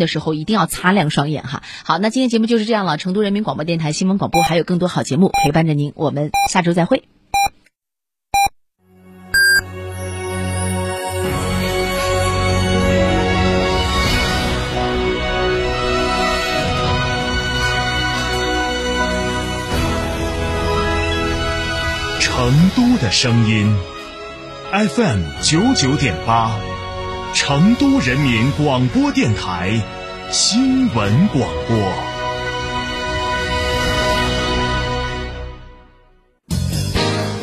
的时候一定要擦亮双眼哈。好，那今天节目就是这样了。成都人民广播电台新闻广播还有更多好节目陪伴着您，我们下周再会。成都的声音，FM 九九点八，成都人民广播电台新闻广播。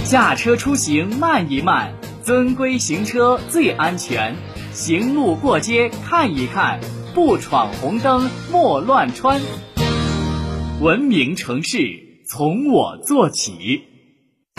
驾车出行慢一慢，遵规行车最安全。行路过街看一看，不闯红灯莫乱穿。文明城市从我做起。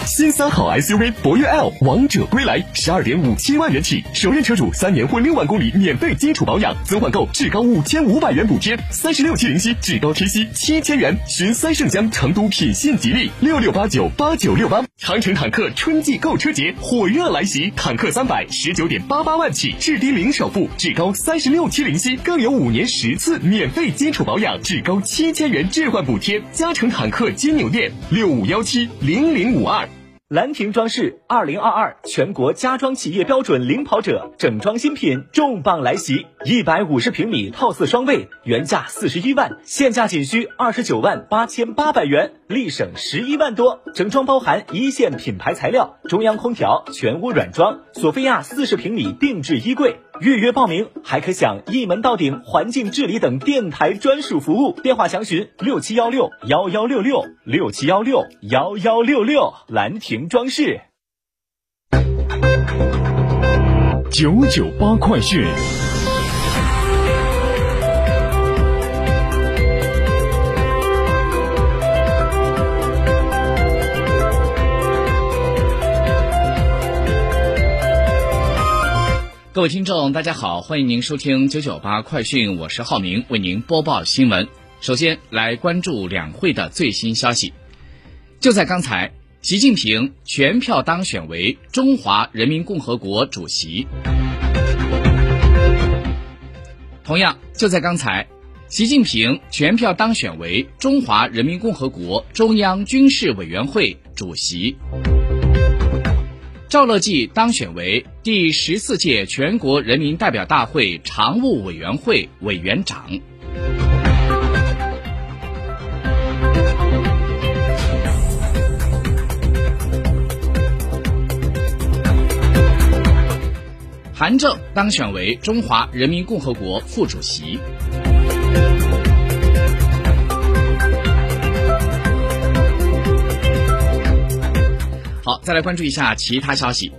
新三好 SUV 博越 L 王者归来，十二点五七万元起，首任车主三年或六万公里免费基础保养，增换购至高五千五百元补贴，三十六期零息，至高贴息七千元。寻三圣乡成都品信吉利六六八九八九六八。长城坦克春季购车节火热来袭，坦克三百十九点八八万起，至低零首付，至高三十六期零息，更有五年十次免费基础保养，至高七千元置换补贴。嘉诚坦克金牛店六五幺七零零五二。兰亭装饰二零二二全国家装企业标准领跑者整装新品重磅来袭，一百五十平米套四双卫，原价四十一万，现价仅需二十九万八千八百元，立省十一万多。整装包含一线品牌材料、中央空调、全屋软装、索菲亚四十平米定制衣柜。预约报名还可享一门到顶环境治理等电台专属服务，电话详询六七幺六幺幺六六六七幺六幺幺六六。兰亭装饰。九九八快讯。各位听众，大家好，欢迎您收听九九八快讯，我是浩明，为您播报新闻。首先来关注两会的最新消息。就在刚才，习近平全票当选为中华人民共和国主席。同样，就在刚才，习近平全票当选为中华人民共和国中央军事委员会主席。赵乐际当选为第十四届全国人民代表大会常务委员会委员长。韩正当选为中华人民共和国副主席。好，再来关注一下其他消息。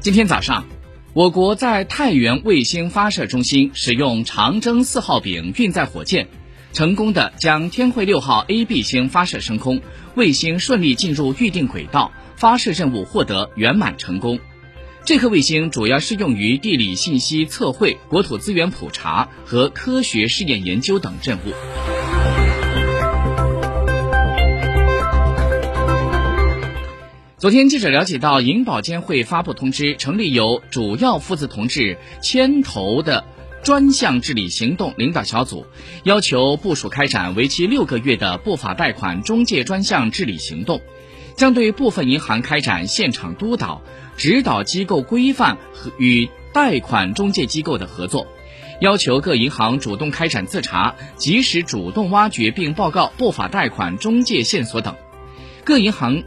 今天早上，我国在太原卫星发射中心使用长征四号丙运载火箭，成功的将天绘六号 A B 星发射升空，卫星顺利进入预定轨道，发射任务获得圆满成功。这颗卫星主要适用于地理信息测绘、国土资源普查和科学试验研究等任务。昨天，记者了解到，银保监会发布通知，成立由主要负责同志牵头的专项治理行动领导小组，要求部署开展为期六个月的不法贷款中介专项治理行动，将对部分银行开展现场督导、指导机构规范和与贷款中介机构的合作，要求各银行主动开展自查，及时主动挖掘并报告不法贷款中介线索等，各银行。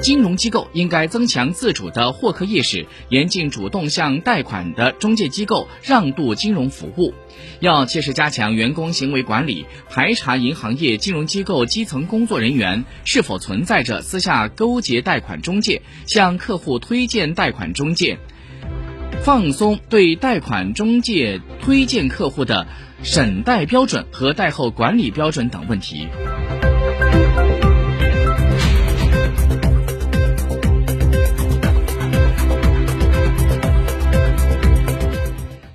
金融机构应该增强自主的获客意识，严禁主动向贷款的中介机构让渡金融服务。要切实加强员工行为管理，排查银行业金融机构基层工作人员是否存在着私下勾结贷款中介、向客户推荐贷款中介，放松对贷款中介推荐客户的审贷标准和贷后管理标准等问题。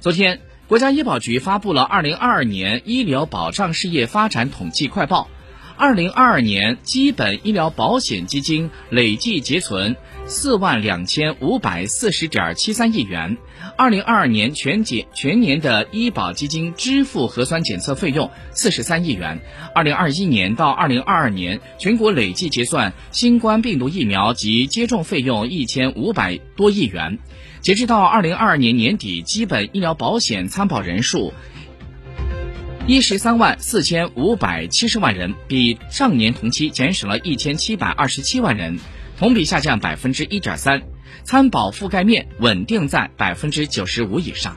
昨天，国家医保局发布了《二零二二年医疗保障事业发展统计快报》。二零二二年基本医疗保险基金累计结存四万两千五百四十点七三亿元。二零二二年全检全年的医保基金支付核酸检测费用四十三亿元。二零二一年到二零二二年，全国累计结算新冠病毒疫苗及接种费用一千五百多亿元。截至到二零二二年年底，基本医疗保险参保人数。一十三万四千五百七十万人，比上年同期减少了一千七百二十七万人，同比下降百分之一点三，参保覆盖面稳定在百分之九十五以上。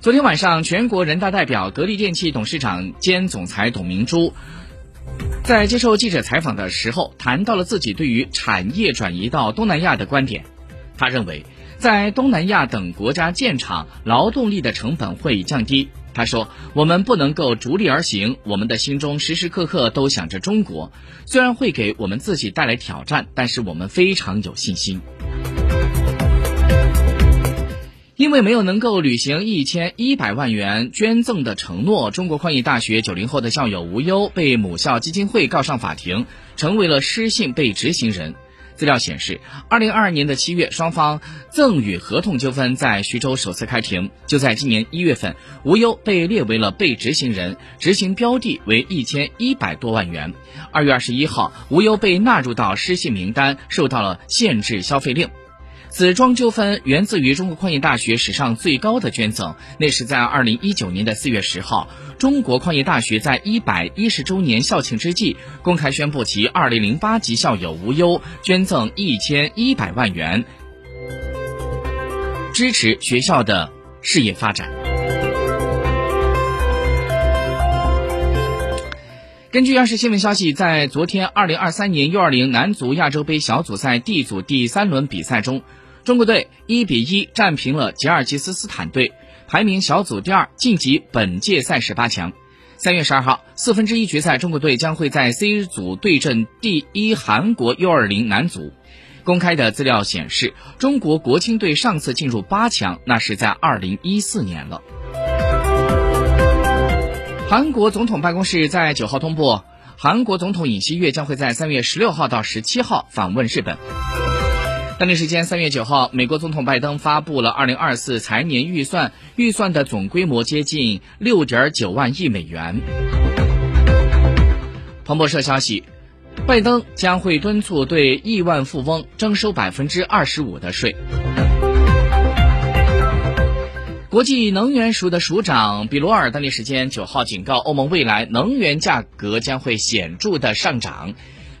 昨天晚上，全国人大代表、格力电器董事长兼总裁董明珠在接受记者采访的时候，谈到了自己对于产业转移到东南亚的观点。他认为。在东南亚等国家建厂，劳动力的成本会降低。他说：“我们不能够逐利而行，我们的心中时时刻刻都想着中国。虽然会给我们自己带来挑战，但是我们非常有信心。”因为没有能够履行一千一百万元捐赠的承诺，中国矿业大学九零后的校友吴优被母校基金会告上法庭，成为了失信被执行人。资料显示，二零二二年的七月，双方赠与合同纠纷在徐州首次开庭。就在今年一月份，吴优被列为了被执行人，执行标的为一千一百多万元。二月二十一号，吴优被纳入到失信名单，受到了限制消费令。此桩纠纷源自于中国矿业大学史上最高的捐赠，那是在二零一九年的四月十号，中国矿业大学在一百一十周年校庆之际，公开宣布其二零零八级校友吴优捐赠一千一百万元，支持学校的事业发展。根据央视新闻消息，在昨天二零二三年 U 二零男足亚洲杯小组赛 D 组第三轮比赛中。中国队一比一战平了吉尔吉斯斯坦队，排名小组第二，晋级本届赛事八强。三月十二号，四分之一决赛，中国队将会在 C 组对阵第一韩国 U 二零男足。公开的资料显示，中国国青队上次进入八强，那是在二零一四年了。韩国总统办公室在九号通报，韩国总统尹锡悦将会在三月十六号到十七号访问日本。当地时间三月九号，美国总统拜登发布了二零二四财年预算，预算的总规模接近六点九万亿美元。彭博社消息，拜登将会敦促对亿万富翁征收百分之二十五的税。国际能源署的署长比罗尔当地时间九号警告，欧盟未来能源价格将会显著的上涨，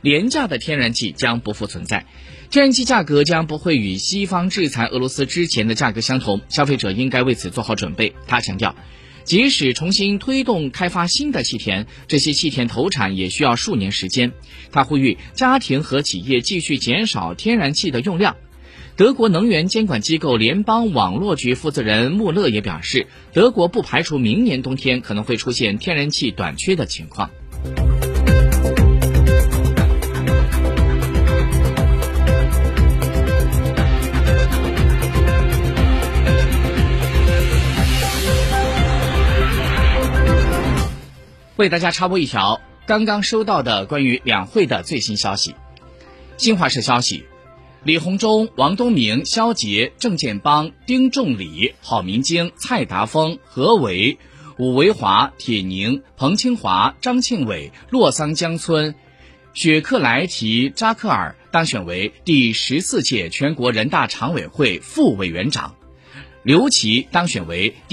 廉价的天然气将不复存在。天然气价格将不会与西方制裁俄罗斯之前的价格相同，消费者应该为此做好准备。他强调，即使重新推动开发新的气田，这些气田投产也需要数年时间。他呼吁家庭和企业继续减少天然气的用量。德国能源监管机构联邦网络局负责人穆勒也表示，德国不排除明年冬天可能会出现天然气短缺的情况。为大家插播一条刚刚收到的关于两会的最新消息。新华社消息，李鸿忠、王东明、肖捷、郑建邦、丁仲礼、郝明京、蔡达峰、何为、武维华、铁宁、彭清华、张庆伟、洛桑江村、雪克莱提扎克尔当选为第十四届全国人大常委会副委员长，刘奇当选为第。